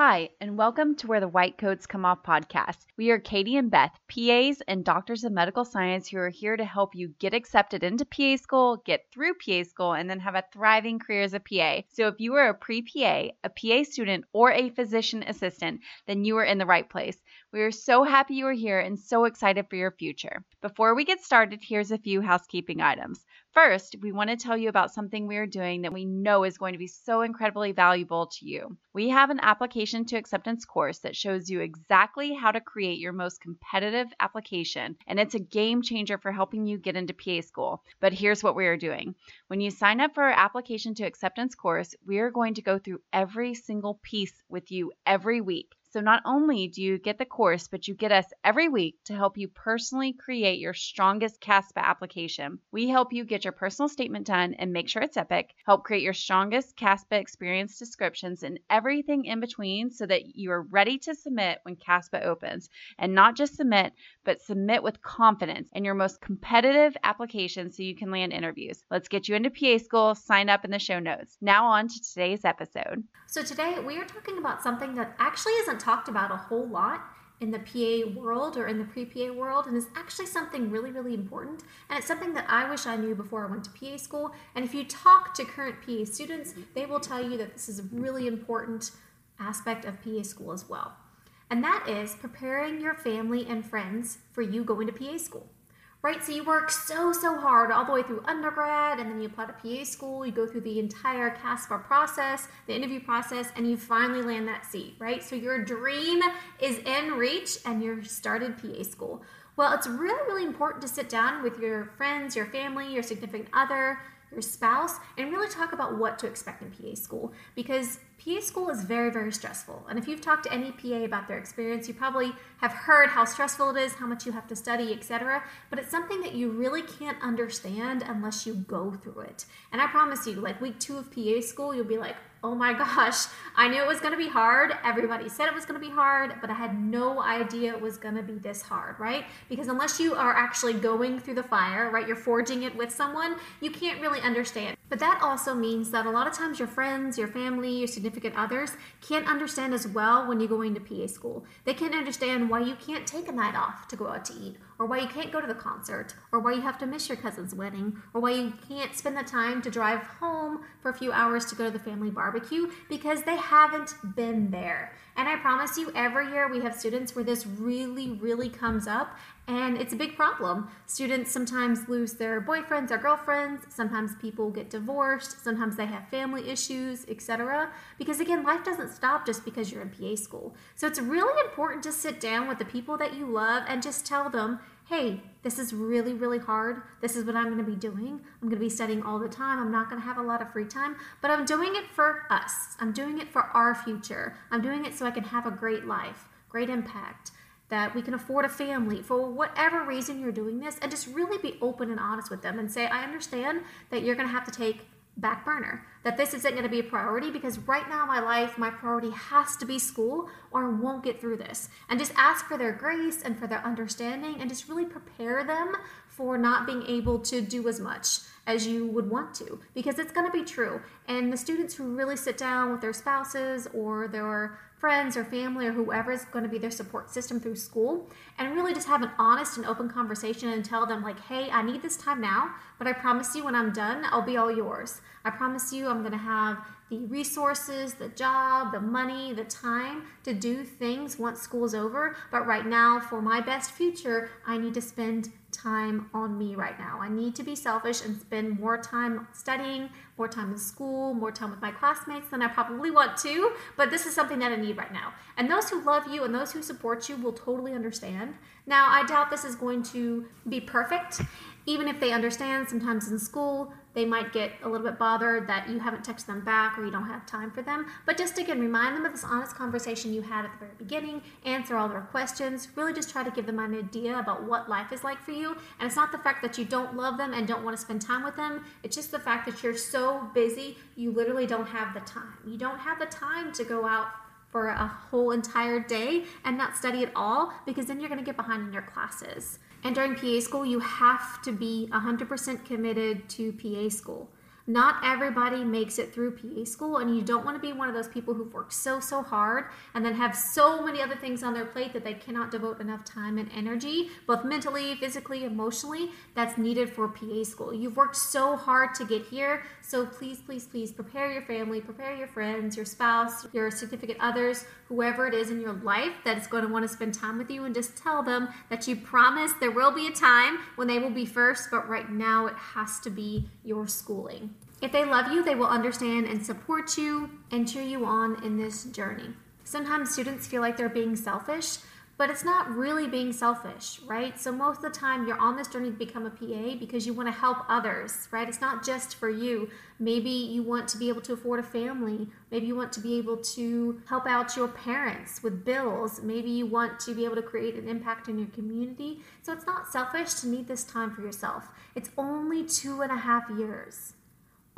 Hi, and welcome to Where the White Coats Come Off podcast. We are Katie and Beth, PAs and doctors of medical science who are here to help you get accepted into PA school, get through PA school, and then have a thriving career as a PA. So if you are a pre PA, a PA student, or a physician assistant, then you are in the right place. We are so happy you are here and so excited for your future. Before we get started, here's a few housekeeping items. First, we want to tell you about something we are doing that we know is going to be so incredibly valuable to you. We have an application to acceptance course that shows you exactly how to create your most competitive application, and it's a game changer for helping you get into PA school. But here's what we are doing when you sign up for our application to acceptance course, we are going to go through every single piece with you every week. So not only do you get the course, but you get us every week to help you personally create your strongest CASPA application. We help you get your personal statement done and make sure it's epic, help create your strongest CASPA experience descriptions and everything in between so that you are ready to submit when CASPA opens. And not just submit, but submit with confidence in your most competitive application so you can land interviews. Let's get you into PA school. Sign up in the show notes. Now on to today's episode. So today we are talking about something that actually isn't talked about a whole lot in the PA world or in the pre PA world, and is actually something really, really important. And it's something that I wish I knew before I went to PA school. And if you talk to current PA students, they will tell you that this is a really important aspect of PA school as well. And that is preparing your family and friends for you going to PA school right? So you work so, so hard all the way through undergrad, and then you apply to PA school, you go through the entire CASPA process, the interview process, and you finally land that seat, right? So your dream is in reach and you've started PA school. Well, it's really, really important to sit down with your friends, your family, your significant other, your spouse, and really talk about what to expect in PA school because PA school is very, very stressful. And if you've talked to any PA about their experience, you probably have heard how stressful it is, how much you have to study, etc. But it's something that you really can't understand unless you go through it. And I promise you, like week two of PA school, you'll be like, oh my gosh, I knew it was going to be hard. Everybody said it was going to be hard, but I had no idea it was going to be this hard, right? Because unless you are actually going through the fire, right, you're forging it with someone, you can't really understand. But that also means that a lot of times your friends, your family, your significant others can't understand as well when you're going to PA school. They can't understand why you can't take a night off to go out to eat or why you can't go to the concert, or why you have to miss your cousin's wedding, or why you can't spend the time to drive home for a few hours to go to the family barbecue because they haven't been there. And I promise you, every year we have students where this really, really comes up, and it's a big problem. Students sometimes lose their boyfriends or girlfriends, sometimes people get divorced, sometimes they have family issues, etc. Because again, life doesn't stop just because you're in PA school. So it's really important to sit down with the people that you love and just tell them, hey, this is really, really hard. This is what I'm going to be doing. I'm going to be studying all the time. I'm not going to have a lot of free time, but I'm doing it for us. I'm doing it for our future. I'm doing it so I can have a great life, great impact that we can afford a family for whatever reason you're doing this and just really be open and honest with them and say i understand that you're going to have to take back burner that this isn't going to be a priority because right now my life my priority has to be school or i won't get through this. And just ask for their grace and for their understanding and just really prepare them for not being able to do as much as you would want to because it's going to be true. And the students who really sit down with their spouses or their friends or family or whoever is going to be their support system through school and really just have an honest and open conversation and tell them like hey i need this time now but i promise you when i'm done i'll be all yours i promise you i'm going to have the resources the job the money the time to do things once school's over but right now for my best future i need to spend time on me right now. I need to be selfish and spend more time studying, more time in school, more time with my classmates than I probably want to, but this is something that I need right now. And those who love you and those who support you will totally understand. Now, I doubt this is going to be perfect. Even if they understand, sometimes in school, they might get a little bit bothered that you haven't texted them back or you don't have time for them. But just again, remind them of this honest conversation you had at the very beginning, answer all their questions, really just try to give them an idea about what life is like for you. And it's not the fact that you don't love them and don't want to spend time with them, it's just the fact that you're so busy, you literally don't have the time. You don't have the time to go out for a whole entire day and not study at all because then you're going to get behind in your classes. And during PA school, you have to be 100% committed to PA school. Not everybody makes it through PA school, and you don't want to be one of those people who've worked so, so hard and then have so many other things on their plate that they cannot devote enough time and energy, both mentally, physically, emotionally, that's needed for PA school. You've worked so hard to get here, so please, please, please prepare your family, prepare your friends, your spouse, your significant others, whoever it is in your life that is going to want to spend time with you, and just tell them that you promise there will be a time when they will be first, but right now it has to be your schooling. If they love you, they will understand and support you and cheer you on in this journey. Sometimes students feel like they're being selfish, but it's not really being selfish, right? So most of the time you're on this journey to become a PA because you want to help others, right? It's not just for you. Maybe you want to be able to afford a family. Maybe you want to be able to help out your parents with bills. Maybe you want to be able to create an impact in your community. So it's not selfish to need this time for yourself. It's only two and a half years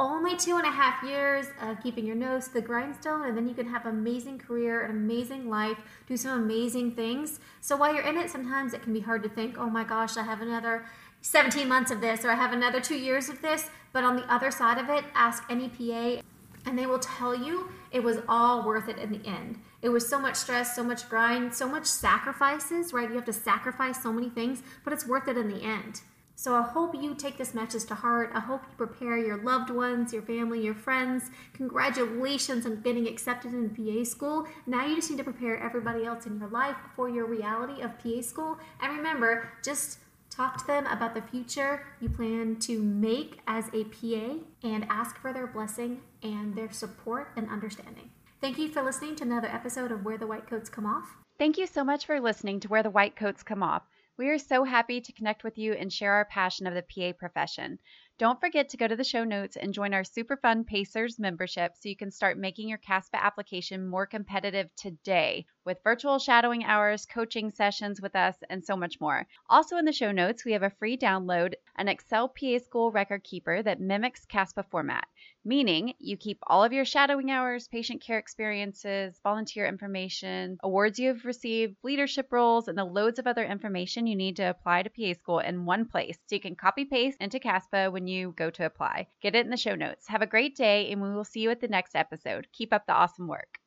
only two and a half years of keeping your nose to the grindstone, and then you can have an amazing career, an amazing life, do some amazing things. So while you're in it, sometimes it can be hard to think, oh my gosh, I have another 17 months of this, or I have another two years of this. But on the other side of it, ask any PA, and they will tell you it was all worth it in the end. It was so much stress, so much grind, so much sacrifices, right? You have to sacrifice so many things, but it's worth it in the end. So I hope you take this message to heart. I hope you prepare your loved ones, your family, your friends. Congratulations on getting accepted in PA school. Now you just need to prepare everybody else in your life for your reality of PA school. And remember, just talk to them about the future you plan to make as a PA and ask for their blessing and their support and understanding. Thank you for listening to another episode of Where the White Coats Come Off. Thank you so much for listening to Where the White Coats Come Off. We are so happy to connect with you and share our passion of the PA profession. Don't forget to go to the show notes and join our super fun Pacers membership so you can start making your CASPA application more competitive today with virtual shadowing hours, coaching sessions with us, and so much more. Also, in the show notes, we have a free download an Excel PA School record keeper that mimics CASPA format, meaning you keep all of your shadowing hours, patient care experiences, volunteer information, awards you have received, leadership roles, and the loads of other information you need to apply to PA School in one place so you can copy paste into CASPA when you go to apply. Get it in the show notes. Have a great day, and we will see you at the next episode. Keep up the awesome work.